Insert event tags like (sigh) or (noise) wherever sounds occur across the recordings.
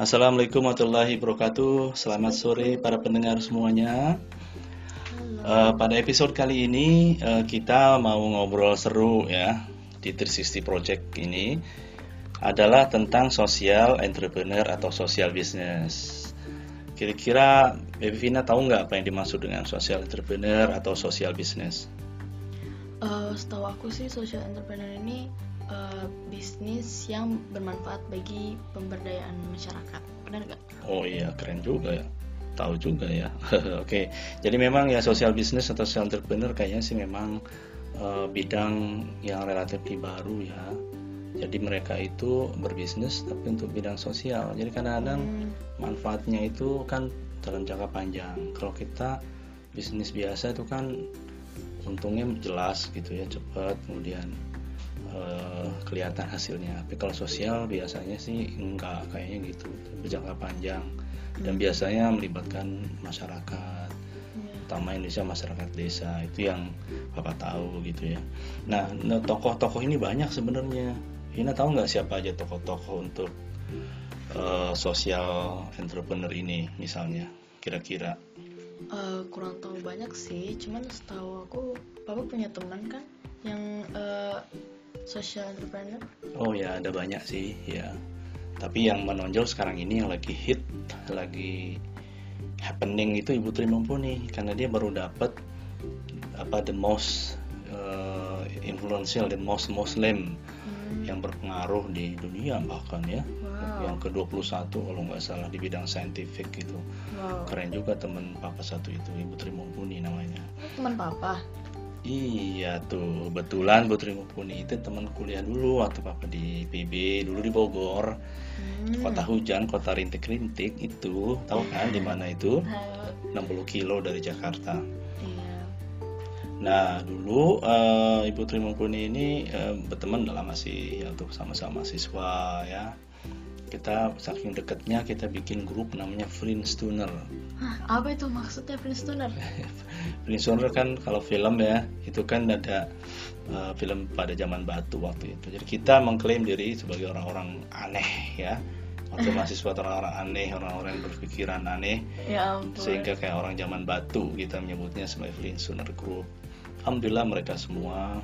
Assalamualaikum warahmatullahi wabarakatuh. Selamat sore para pendengar semuanya. Uh, pada episode kali ini uh, kita mau ngobrol seru ya di 360 Project ini adalah tentang sosial entrepreneur atau sosial business. Kira-kira Baby Vina tahu nggak apa yang dimaksud dengan sosial entrepreneur atau sosial business? Uh, setahu aku sih social entrepreneur ini uh, bisnis yang bermanfaat bagi pemberdayaan masyarakat. Benar nggak? Oh iya, keren juga ya. Tahu juga ya. (laughs) Oke, okay. jadi memang ya social business atau social entrepreneur kayaknya sih memang uh, bidang yang relatif baru ya. Jadi mereka itu berbisnis tapi untuk bidang sosial. Jadi kadang-kadang hmm. manfaatnya itu kan dalam jangka panjang. Kalau kita bisnis biasa itu kan untungnya jelas gitu ya cepat kemudian uh, kelihatan hasilnya. Tapi kalau sosial biasanya sih enggak kayaknya gitu. Berjangka panjang. Dan hmm. biasanya melibatkan masyarakat yeah. utama Indonesia masyarakat desa. Itu yang bapak tahu gitu ya. Nah tokoh-tokoh ini banyak sebenarnya. Ina tahu nggak siapa aja tokoh-tokoh untuk uh, sosial entrepreneur ini misalnya kira-kira? Uh, kurang tahu banyak sih. Cuman setahu aku papa punya teman kan yang social entrepreneur oh ya ada banyak sih ya tapi yang menonjol sekarang ini yang lagi hit lagi happening itu ibu Tri Mumpuni karena dia baru dapat apa the most uh, influential the most Muslim hmm. yang berpengaruh di dunia bahkan ya yang ke-21 kalau nggak salah di bidang saintifik gitu. Wow. Keren juga teman papa satu itu, Ibu Tri Mumpuni namanya. Teman papa? Iya tuh, betulan Bu Tri Mumpuni itu teman kuliah dulu waktu papa di PB, dulu di Bogor. Hmm. Kota hujan, kota rintik-rintik itu, tahu kan di mana itu? 60 kilo dari Jakarta. Iya. Nah dulu uh, Ibu Tri Mumpuni ini uh, berteman dalam masih ya tuh sama-sama siswa ya kita saking dekatnya kita bikin grup namanya Flintstoner. Hah, apa itu maksudnya Flintstoner? (laughs) Flintstoner kan kalau film ya itu kan ada uh, film pada zaman batu waktu itu. Jadi kita mengklaim diri sebagai orang-orang aneh ya. Waktu (laughs) mahasiswa orang-orang aneh, orang-orang yang berpikiran aneh. Ya ampun. Sehingga kayak orang zaman batu kita menyebutnya sebagai Flintstoner Group. Alhamdulillah mereka semua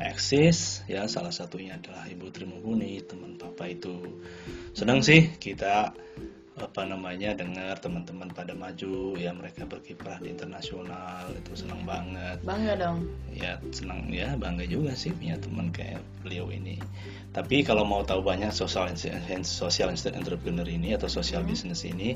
eksis ya salah satunya adalah Ibu Trimubuni teman papa itu. Senang sih kita apa namanya dengar teman-teman pada maju ya mereka berkiprah di internasional itu senang banget. Bangga dong. Ya senang ya bangga juga sih punya teman kayak beliau ini. Tapi kalau mau tahu banyak sosial social entrepreneur ini atau social hmm. business ini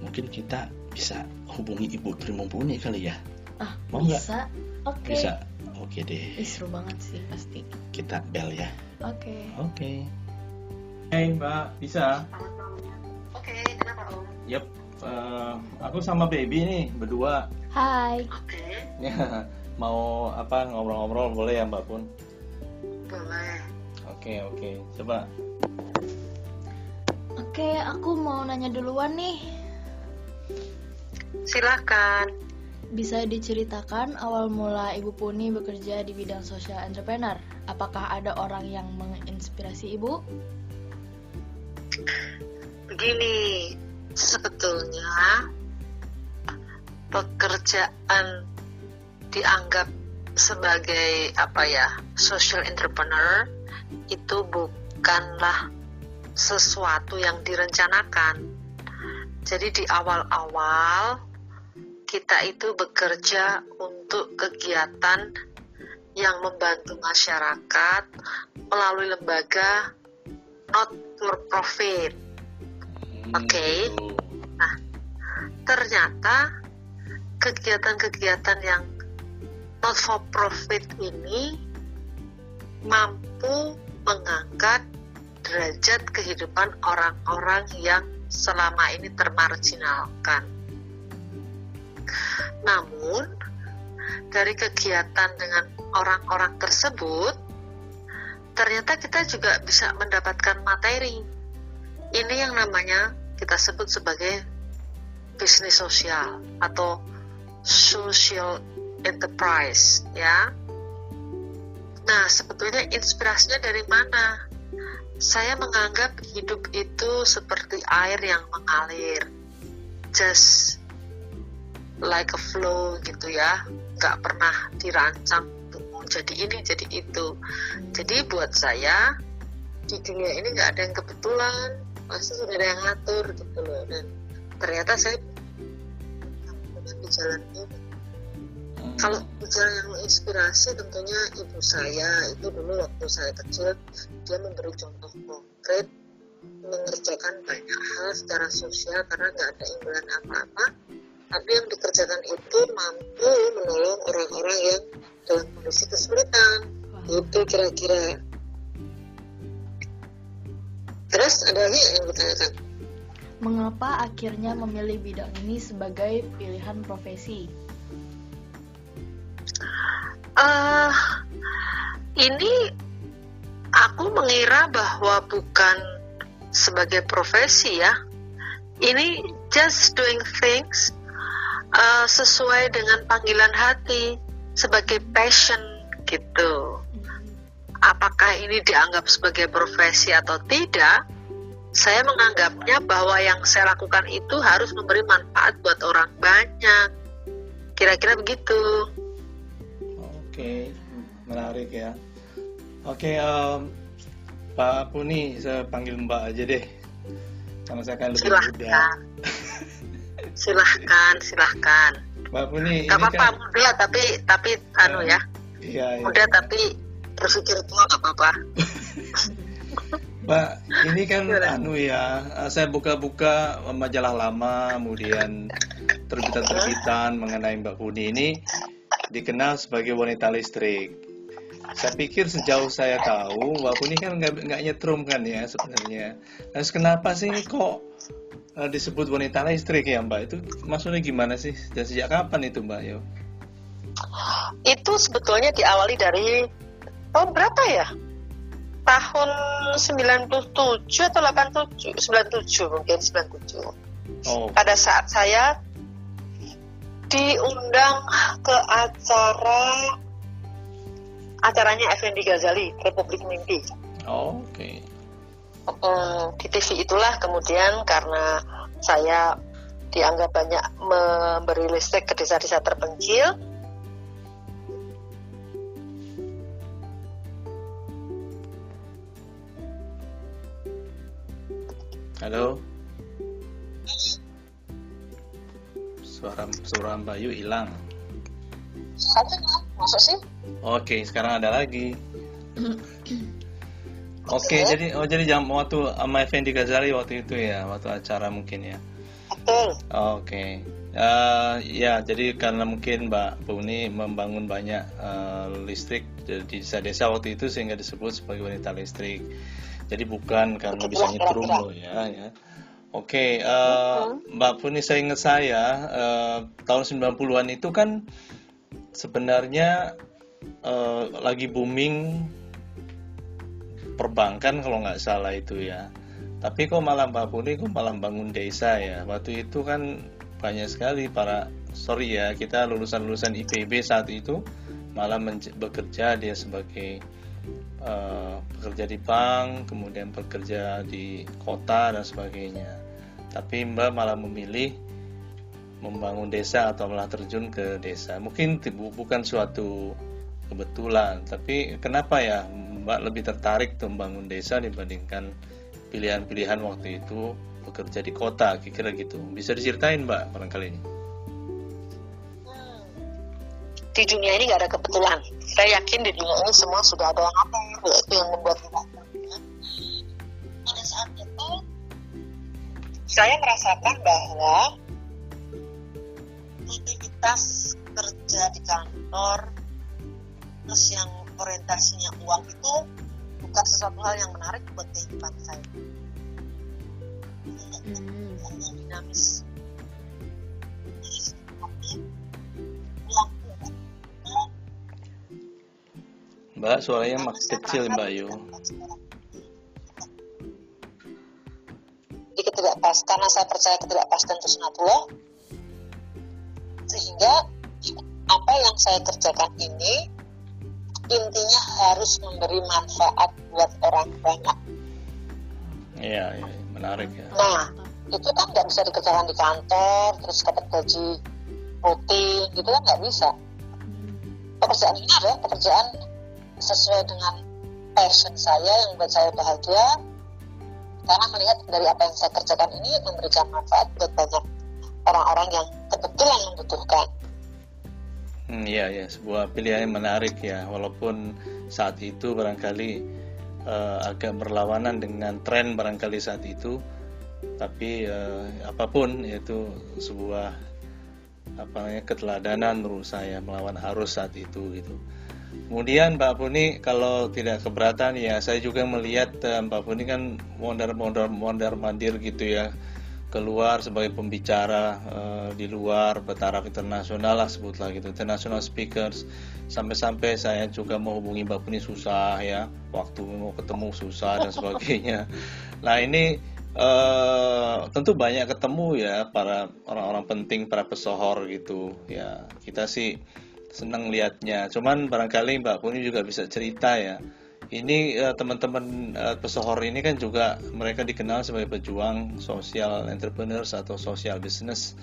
mungkin kita bisa hubungi ibu Trimubuni kali ya. Ah mau bisa. Oke. Okay. bisa Oke deh. Ih, seru banget sih pasti. Kita bel ya. Oke. Okay. Oke. Okay. Hey Mbak, bisa? Oke, okay, kenapa Om? Yep. Uh, aku sama baby nih berdua. Hai. Oke. Okay. Ya, mau apa ngobrol-ngobrol boleh ya Mbak Pun? Boleh. Oke okay, oke. Okay. Coba. Oke, okay, aku mau nanya duluan nih. Silakan. Bisa diceritakan awal mula Ibu Puni bekerja di bidang social entrepreneur? Apakah ada orang yang menginspirasi Ibu? Begini, sebetulnya pekerjaan dianggap sebagai apa ya social entrepreneur itu bukanlah sesuatu yang direncanakan. Jadi di awal-awal kita itu bekerja untuk kegiatan yang membantu masyarakat melalui lembaga not for profit. Hmm. Oke. Okay? Nah, ternyata kegiatan-kegiatan yang not for profit ini mampu mengangkat derajat kehidupan orang-orang yang selama ini termarginalkan. Namun, dari kegiatan dengan orang-orang tersebut, ternyata kita juga bisa mendapatkan materi. Ini yang namanya kita sebut sebagai bisnis sosial atau social enterprise, ya. Nah, sebetulnya inspirasinya dari mana? saya menganggap hidup itu seperti air yang mengalir just like a flow gitu ya. Nggak pernah dirancang jadi ini jadi itu. Jadi buat saya di dunia ini nggak ada yang kebetulan. Pasti sudah ada yang ngatur gitu loh. Dan ternyata saya di jalan ini. Hmm. kalau bicara yang menginspirasi tentunya ibu saya itu dulu waktu saya kecil dia memberi contoh konkret mengerjakan banyak hal secara sosial karena nggak ada imbalan apa-apa tapi yang dikerjakan itu mampu menolong orang-orang yang dalam kondisi kesulitan itu kira-kira terus ada lagi yang ditanyakan Mengapa akhirnya memilih bidang ini sebagai pilihan profesi? eh ini aku mengira bahwa bukan sebagai profesi ya. Ini just doing things eh, sesuai dengan panggilan hati sebagai passion gitu. Apakah ini dianggap sebagai profesi atau tidak? Saya menganggapnya bahwa yang saya lakukan itu harus memberi manfaat buat orang banyak. Kira-kira begitu. Oke, menarik ya. Oke, em, Pak Puni, saya panggil Mbak aja deh. Karena saya kan lebih muda. (laughs) Silahkan. silahkan. Mbak Puni, ini Gak apa-apa kan, muda tapi tapi anu ya iya, iya. muda tapi berpikir tua gak apa-apa. (laughs) Mbak, ini kan anu ya, saya buka-buka majalah lama, kemudian terbitan-terbitan mengenai Mbak Puni ini dikenal sebagai wanita listrik. Saya pikir sejauh saya tahu, Mbak Puni kan nggak nggak nyetrum kan ya sebenarnya. Terus kenapa sih kok disebut wanita listrik ya Mbak? Itu maksudnya gimana sih? Dan sejak kapan itu Mbak? Yo? Itu sebetulnya diawali dari tahun berapa ya? Tahun 97 atau 87? 97 mungkin 97. Oh, Pada saat saya diundang ke acara acaranya Effendi Ghazali Republik Mimpi. oh, oke. Mm, di TV itulah kemudian karena saya dianggap banyak memberi listrik ke desa-desa terpencil Halo. Suara suara Mbak Yu hilang. masuk sih Oke, sekarang ada lagi. (clears throat) Oke, Oke. jadi oh jadi jam waktu sama Effendi Ghazali waktu itu ya, waktu acara mungkin ya. betul Oke. Eh, ya, jadi karena mungkin Mbak Buni membangun banyak eh, listrik di desa-desa waktu itu sehingga disebut sebagai wanita listrik. Jadi bukan karena bisa nyetrum loh ya, ya. Oke, eh, Mbak Puni saya ingat saya eh, tahun 90-an itu kan sebenarnya eh, lagi booming perbankan kalau nggak salah itu ya. Tapi kok malah Mbak Puni kok malah bangun desa ya. Waktu itu kan banyak sekali para sorry ya kita lulusan-lulusan IPB saat itu malah bekerja dia sebagai bekerja di bank, kemudian bekerja di kota dan sebagainya. Tapi Mbak malah memilih membangun desa atau malah terjun ke desa. Mungkin bukan suatu kebetulan, tapi kenapa ya Mbak lebih tertarik tuh membangun desa dibandingkan pilihan-pilihan waktu itu bekerja di kota, kira-kira gitu. Bisa diceritain Mbak barangkali ini. di dunia ini nggak ada kebetulan saya yakin di dunia ini semua sudah ada yang apa yaitu yang membuat kita pada saat itu saya merasakan bahwa aktivitas kerja di kantor terus yang orientasinya uang itu bukan sesuatu hal yang menarik buat kehidupan saya Hmm. yang dinamis Mbak suaranya makin kecil Mbak Yu. di ketidakpas karena saya percaya ketidakpastian itu sunatullah sehingga apa yang saya kerjakan ini intinya harus memberi manfaat buat orang banyak Iya, ya, menarik ya. Nah, itu kan nggak bisa dikerjakan di kantor, terus dapat gaji rutin, gitu kan nggak bisa. Pekerjaan ini adalah pekerjaan sesuai dengan passion saya yang buat saya bahagia, karena melihat dari apa yang saya kerjakan ini memberikan manfaat buat banyak orang-orang yang kebetulan membutuhkan. Hmm, iya ya, sebuah pilihan yang menarik ya, walaupun saat itu barangkali uh, agak berlawanan dengan tren barangkali saat itu, tapi uh, apa pun yaitu sebuah apa namanya keteladanan menurut saya melawan arus saat itu gitu. Kemudian Mbak Puni kalau tidak keberatan ya saya juga melihat uh, Mbak Puni kan mondar mondar mondar mandir gitu ya keluar sebagai pembicara uh, di luar bertaraf internasional lah sebutlah gitu. International speakers. Sampai-sampai saya juga mau hubungi Mbak Puni susah ya. Waktu mau ketemu susah dan sebagainya. (laughs) Nah ini uh, tentu banyak ketemu ya para orang-orang penting para pesohor gitu. Ya kita sih senang lihatnya cuman barangkali Mbak Puni juga bisa cerita ya ini uh, teman-teman uh, pesohor ini kan juga mereka dikenal sebagai pejuang sosial entrepreneurs atau social business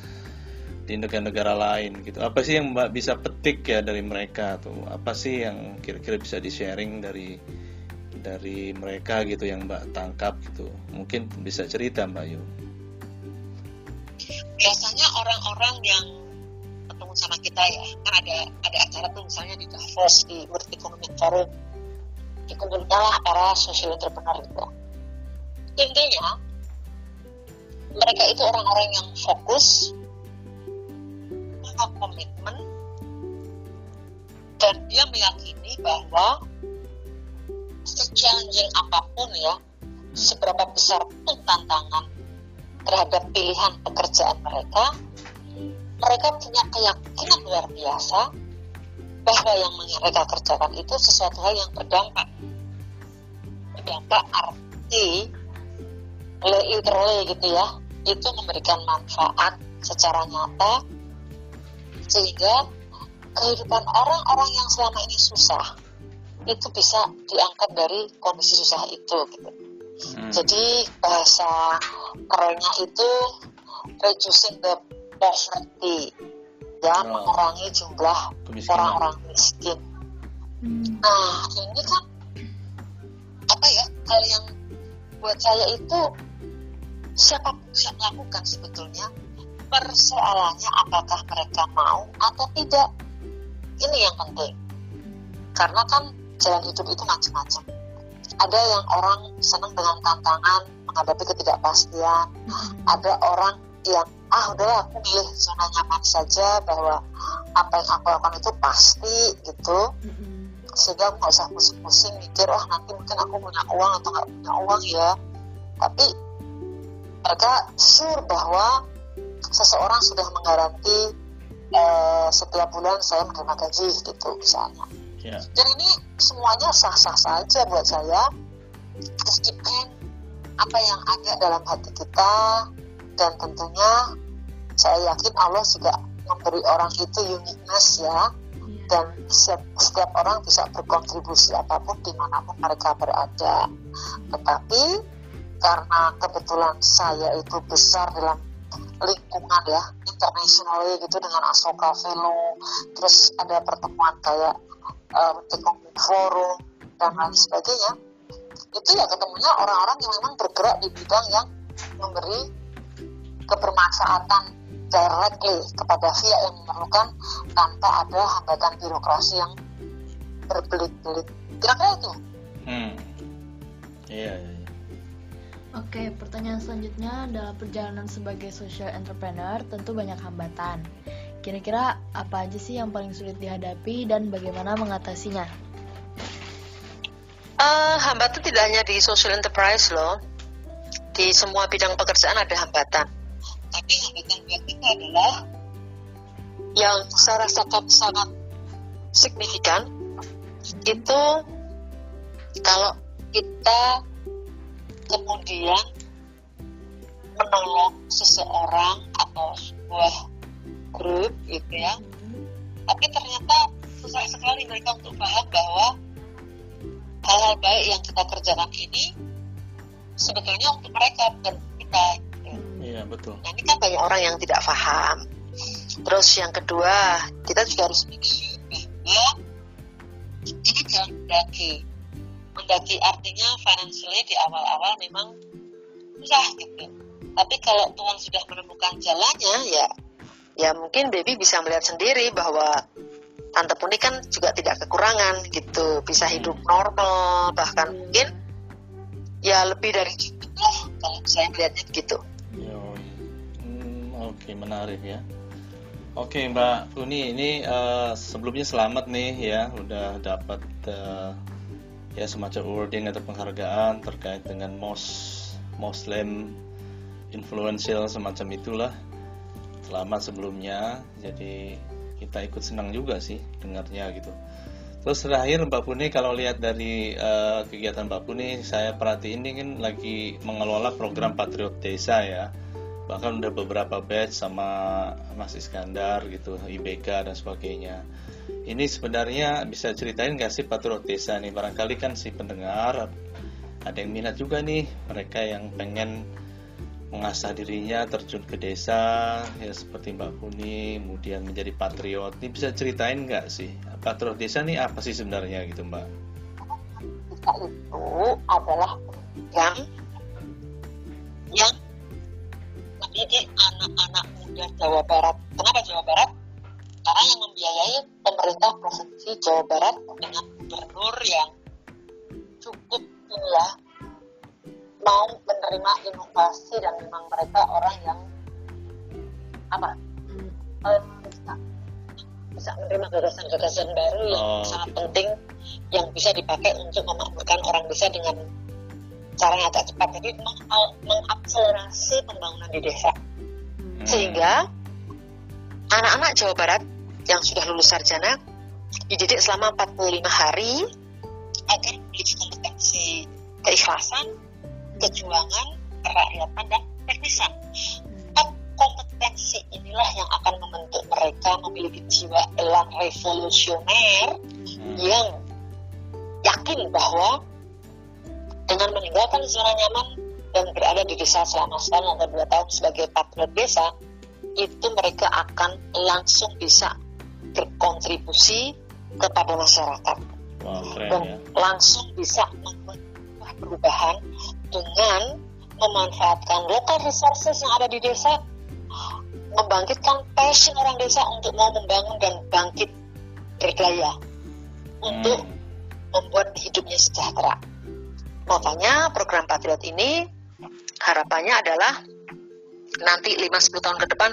di negara-negara lain gitu. Apa sih yang Mbak bisa petik ya dari mereka atau apa sih yang kira-kira bisa di-sharing dari dari mereka gitu yang Mbak tangkap gitu. Mungkin bisa cerita Mbak Yu. Biasanya orang-orang yang ketemu sama kita ya, kan ada ada acara tuh misalnya di Davos di World Economic Forum dikumpulkan lah para social entrepreneur itu. Intinya mereka itu orang-orang yang fokus komitmen dan dia meyakini bahwa se-challenging apa pun ya seberapa besar pun tantangan terhadap pilihan pekerjaan mereka mereka punya keyakinan luar biasa bahwa yang mereka kerjakan itu sesuatu hal yang berdampak berdampak arti literally gitu ya itu memberikan manfaat secara nyata sehingga kehidupan orang-orang yang selama ini susah itu bisa diangkat dari kondisi susah itu gitu. Hmm. Jadi bahasa kerennya itu reducing the poverty ya oh. mengurangi jumlah orang-orang miskin. Hmm. Nah ini kan apa ya hal yang buat saya itu siapa bisa melakukan sebetulnya persoalannya apakah mereka mau atau tidak ini yang penting karena kan jalan hidup itu macam-macam ada yang orang senang dengan tantangan menghadapi ketidakpastian hmm. ada orang yang ah udahlah aku milih zona nyaman saja bahwa apa yang aku lakukan itu pasti gitu. Sehingga aku nggak usah pusing-pusing mikir oh nanti mungkin aku punya uang atau nggak punya uang ya. Tapi mereka sure bahwa seseorang sudah menggaranti eh, setiap bulan saya menerima gaji gitu misalnya. Yeah. dan ini semuanya sah-sah saja buat saya. Meskipun apa yang ada dalam hati kita dan tentunya saya yakin Allah juga memberi orang itu uniqueness ya iya. dan setiap, setiap orang bisa berkontribusi apa pun di mana pun mereka berada tetapi karena kebetulan saya itu besar dalam lingkungan ya internasional gitu dengan Asoka Velo terus ada pertemuan kayak um, Forum dan lain sebagainya itu ya ketemunya orang-orang yang memang bergerak di bidang yang memberi kebermanfaatan directly kepada pihak yang memerlukan tanpa ada hambatan birokrasi yang berbelit-belit. Kira-kira itu. Hmm. Iya, iya, iya. Oke, pertanyaan selanjutnya dalam perjalanan sebagai social entrepreneur tentu banyak hambatan. Kira-kira apa aja sih yang paling sulit dihadapi dan bagaimana mengatasinya? Uh, hambatan tidak hanya di social enterprise loh. Di semua bidang pekerjaan ada hambatan tapi hambatan buat kita adalah yang saya rasakan sangat signifikan itu kalau kita kemudian menolong seseorang atau sebuah grup gitu ya. Tapi ternyata susah sekali mereka untuk paham bahwa hal-hal baik yang kita kerjakan ini sebetulnya untuk mereka bukan kita iya betul. Nah, ini kan banyak orang yang tidak paham. Terus yang kedua kita juga harus mikir bahwa ini jangan mendaki. Mendaki artinya financially di awal-awal memang susah gitu. Tapi kalau Tuhan sudah menemukan jalannya ya ya mungkin baby bisa melihat sendiri bahwa tante Puni kan juga tidak kekurangan gitu. Bisa hidup normal bahkan mungkin ya lebih dari cukup lah kalau saya melihatnya gitu. hmm, oke menarik ya oke Mbak Puni ini uh, sebelumnya selamat nih ya udah dapat uh, ya semacam awarding atau penghargaan terkait dengan most Muslim influential semacam itulah selamat sebelumnya jadi kita ikut senang juga sih dengarnya gitu. Terus terakhir Mbak Puni kalau lihat dari uh, kegiatan Mbak Puni saya perhatiin ini kan lagi mengelola program Patriot Desa ya. Bahkan udah beberapa batch sama Mas Iskandar gitu, IBK dan sebagainya. Ini sebenarnya bisa ceritain nggak sih Patriot Desa nih? Barangkali kan si pendengar ada yang minat juga nih mereka yang pengen mengasah dirinya terjun ke desa ya seperti Mbak Kuni kemudian menjadi patriot ini bisa ceritain nggak sih patriot desa ini apa sih sebenarnya gitu Mbak? Itu adalah yang yang mendidik anak-anak muda Jawa Barat. Kenapa Jawa Barat? Karena yang membiayai pemerintah provinsi Jawa Barat dengan gubernur yang cukup inilah mau menerima inovasi dan memang mereka orang yang apa um, bisa, bisa menerima gagasan-gagasan baru yang oh, sangat gitu. penting yang bisa dipakai untuk memakmurkan orang desa dengan cara yang agak cepat jadi meng mengakselerasi pembangunan di desa hmm. sehingga anak-anak Jawa Barat yang sudah lulus sarjana dididik selama 45 hari agar memiliki kompetensi keikhlasan kejuangan, kerakyatan, dan teknisan. Empat kompetensi inilah yang akan membentuk mereka memiliki jiwa elang revolusioner hmm. yang yakin bahwa dengan meninggalkan zona nyaman dan berada di desa selama setahun atau dua tahun sebagai patriot desa, itu mereka akan langsung bisa berkontribusi kepada masyarakat wow, keren, dan ya. langsung bisa membuat perubahan dengan memanfaatkan local resources yang ada di desa, membangkitkan passion orang desa untuk mau membangun dan bangkit berdaya untuk hmm. membuat hidupnya sejahtera. Makanya program Patriot ini harapannya adalah nanti 5-10 tahun ke depan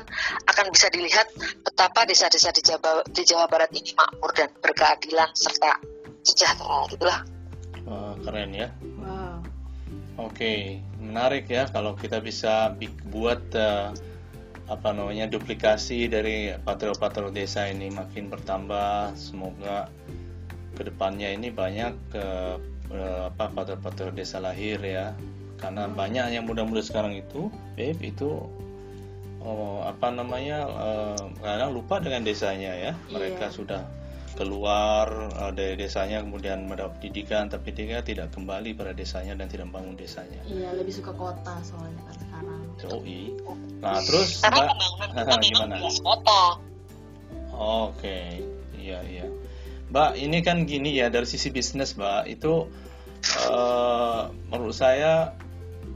akan bisa dilihat betapa desa-desa di Jawa, di Jawa Barat ini makmur dan berkeadilan serta sejahtera gitulah. Wah, keren ya. Oke, menarik ya kalau kita bisa buat uh, apa namanya duplikasi dari patrol-patrol desa ini makin bertambah. Semoga ke depannya ini banyak ke uh, apa patrol-patrol desa lahir ya. Karena banyak yang muda-muda sekarang itu, babe itu oh, apa namanya uh, kadang lupa dengan desanya ya. Mereka yeah. sudah keluar uh, dari desanya kemudian mendapat pendidikan tapi dia tidak kembali pada desanya dan tidak membangun desanya. Iya lebih suka kota soalnya kan sekarang. Yoi. Nah terus Karena Mbak, (laughs) gimana? kota. Oke, okay. iya iya. Mbak ini kan gini ya dari sisi bisnis Mbak itu uh, menurut saya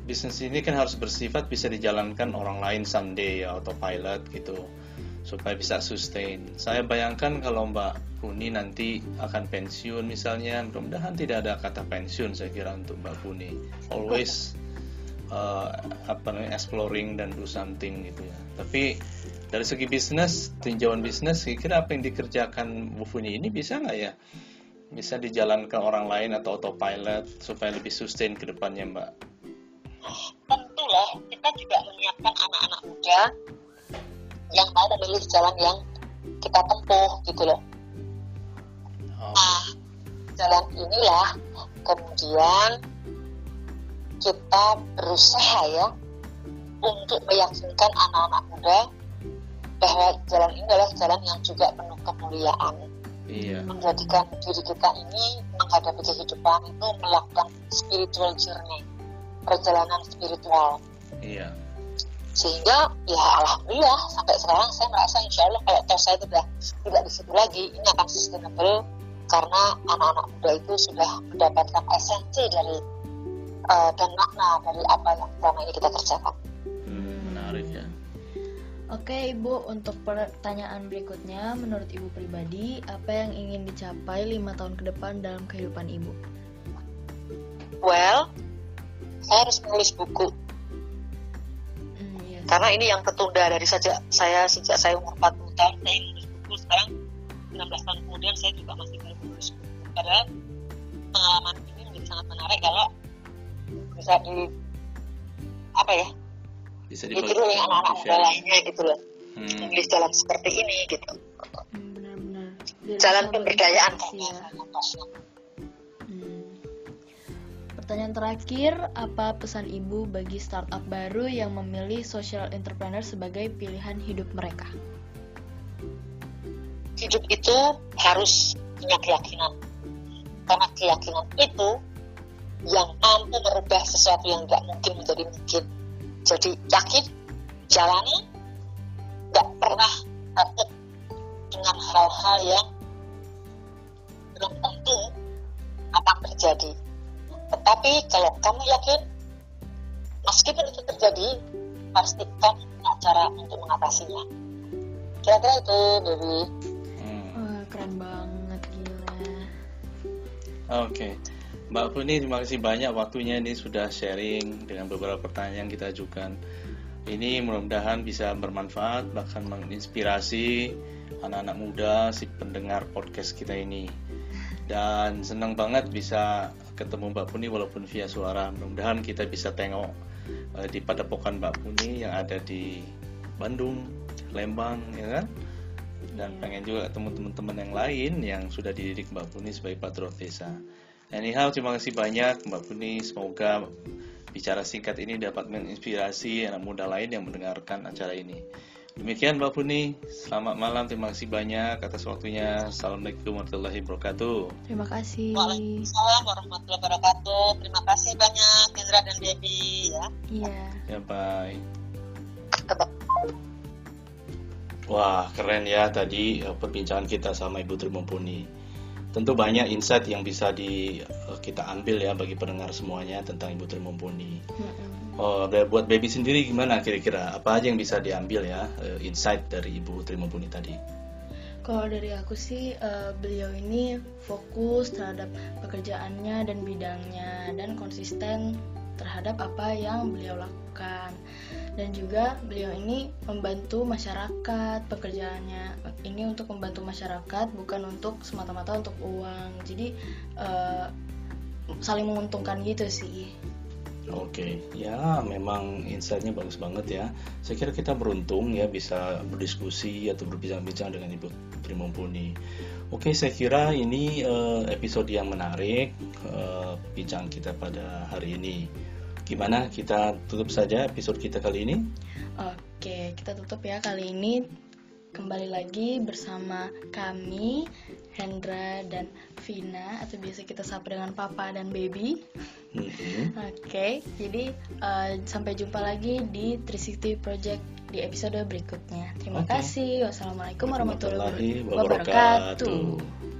bisnis ini kan harus bersifat bisa dijalankan orang lain someday ya autopilot gitu supaya bisa sustain. Saya bayangkan kalau Mbak Puni nanti akan pensiun misalnya, mudah-mudahan tidak ada kata pensiun saya kira untuk Mbak Puni. Always uh, apa namanya exploring dan do something gitu ya. Tapi dari segi bisnis, tinjauan bisnis, kira-kira apa yang dikerjakan Bu Puni ini bisa nggak ya? Bisa dijalankan orang lain atau autopilot supaya lebih sustain ke depannya Mbak? Tentulah kita juga menyiapkan anak-anak muda yang mau memilih jalan yang kita tempuh gitu loh. Oh. Nah, jalan inilah kemudian kita berusaha ya untuk meyakinkan anak-anak muda bahwa jalan ini adalah jalan yang juga penuh kemuliaan. Iya. Menjadikan diri kita ini menghadapi kehidupan itu melakukan spiritual journey, perjalanan spiritual iya sehingga ya alhamdulillah sampai sekarang saya merasa insya Allah kalau toh saya sudah tidak di situ lagi ini akan sustainable karena anak-anak muda itu sudah mendapatkan esensi dari uh, dan makna dari apa yang selama ini kita kerjakan. hmm, menarik ya Oke Ibu, untuk pertanyaan berikutnya, menurut Ibu pribadi, apa yang ingin dicapai lima tahun ke depan dalam kehidupan Ibu? Well, saya harus menulis buku Hmm, iya. karena ini yang tertunda dari sejak saya sejak saya umur 40 tahun saya menulis buku sekarang 16 tahun kemudian saya juga masih belum menulis buku padahal pengalaman ini menjadi sangat menarik kalau bisa di apa ya bisa ditiru oleh anak-anak muda share. lainnya gitu loh Hmm, menulis jalan seperti ini gitu Hmm, benar-benar. Jalan pemberdayaan ya. Hmm. Pertanyaan terakhir, apa pesan Ibu bagi startup baru yang memilih social entrepreneur sebagai pilihan hidup mereka? hidup itu harus punya keyakinan karena keyakinan itu yang mampu merubah sesuatu yang nggak mungkin menjadi mungkin. Jadi yakin jalani nggak pernah takut dengan hal-hal yang belum tentu akan terjadi. Tetapi kalau kamu yakin meskipun itu terjadi pasti kamu punya cara untuk mengatasinya. Kira-kira itu hmm. Wah, keren banget gila. Oke, Mbak Puni terima kasih banyak waktunya ini sudah sharing dengan beberapa pertanyaan yang kita ajukan. Ini mudah-mudahan bisa bermanfaat bahkan menginspirasi anak-anak muda si pendengar podcast kita ini. Dan senang banget bisa ketemu Mbak Puni walaupun via suara. Mudah-mudahan kita bisa tengok eh, di padepokan Mbak Puni yang ada di Bandung, Lembang, ya kan? dan pengen juga ketemu teman-teman yang lain yang sudah dididik Mbak Puni sebagai patrol desa. Anyhow, terima kasih banyak Mbak Puni. Semoga bicara singkat ini dapat menginspirasi anak muda lain yang mendengarkan acara ini. Demikian Mbak Puni, selamat malam, terima kasih banyak atas waktunya. Assalamualaikum warahmatullahi wabarakatuh. Terima kasih. Waalaikumsalam warahmatullahi wabarakatuh. Terima kasih banyak Indra dan Debbie ya. Iya. Ya bye. Wah, keren ya tadi eh, perbincangan kita sama Ibu Tri Mumpuni. Tentu banyak insight yang bisa di eh, kita ambil ya bagi pendengar semuanya tentang Ibu Tri Mumpuni. Oh, buat baby sendiri gimana kira-kira? Apa aja yang bisa diambil ya eh, insight dari Ibu Tri Mumpuni tadi? Kalau dari aku sih eh, beliau ini fokus terhadap pekerjaannya dan bidangnya dan konsisten terhadap apa yang beliau lakukan dan juga beliau ini membantu masyarakat pekerjaannya ini untuk membantu masyarakat bukan untuk semata-mata untuk uang jadi eh, saling menguntungkan gitu sih Oke, ya memang insightnya bagus banget ya. Saya kira kita beruntung ya bisa berdiskusi atau berbincang-bincang dengan Ibu Tri Mumpuni. Oke, saya kira ini eh, episode yang menarik eh, bincang kita pada hari ini. Gimana kita tutup saja episode kita kali ini? Oke, kita tutup ya kali ini. Kembali lagi bersama kami, Hendra dan Vina, atau biasa kita sapa dengan Papa dan Baby. Mhm. Oke, jadi eh, sampai jumpa lagi di 360 Project di episode berikutnya. Terima Oke. kasih. Wassalamualaikum warahmatullahi wabarakatuh.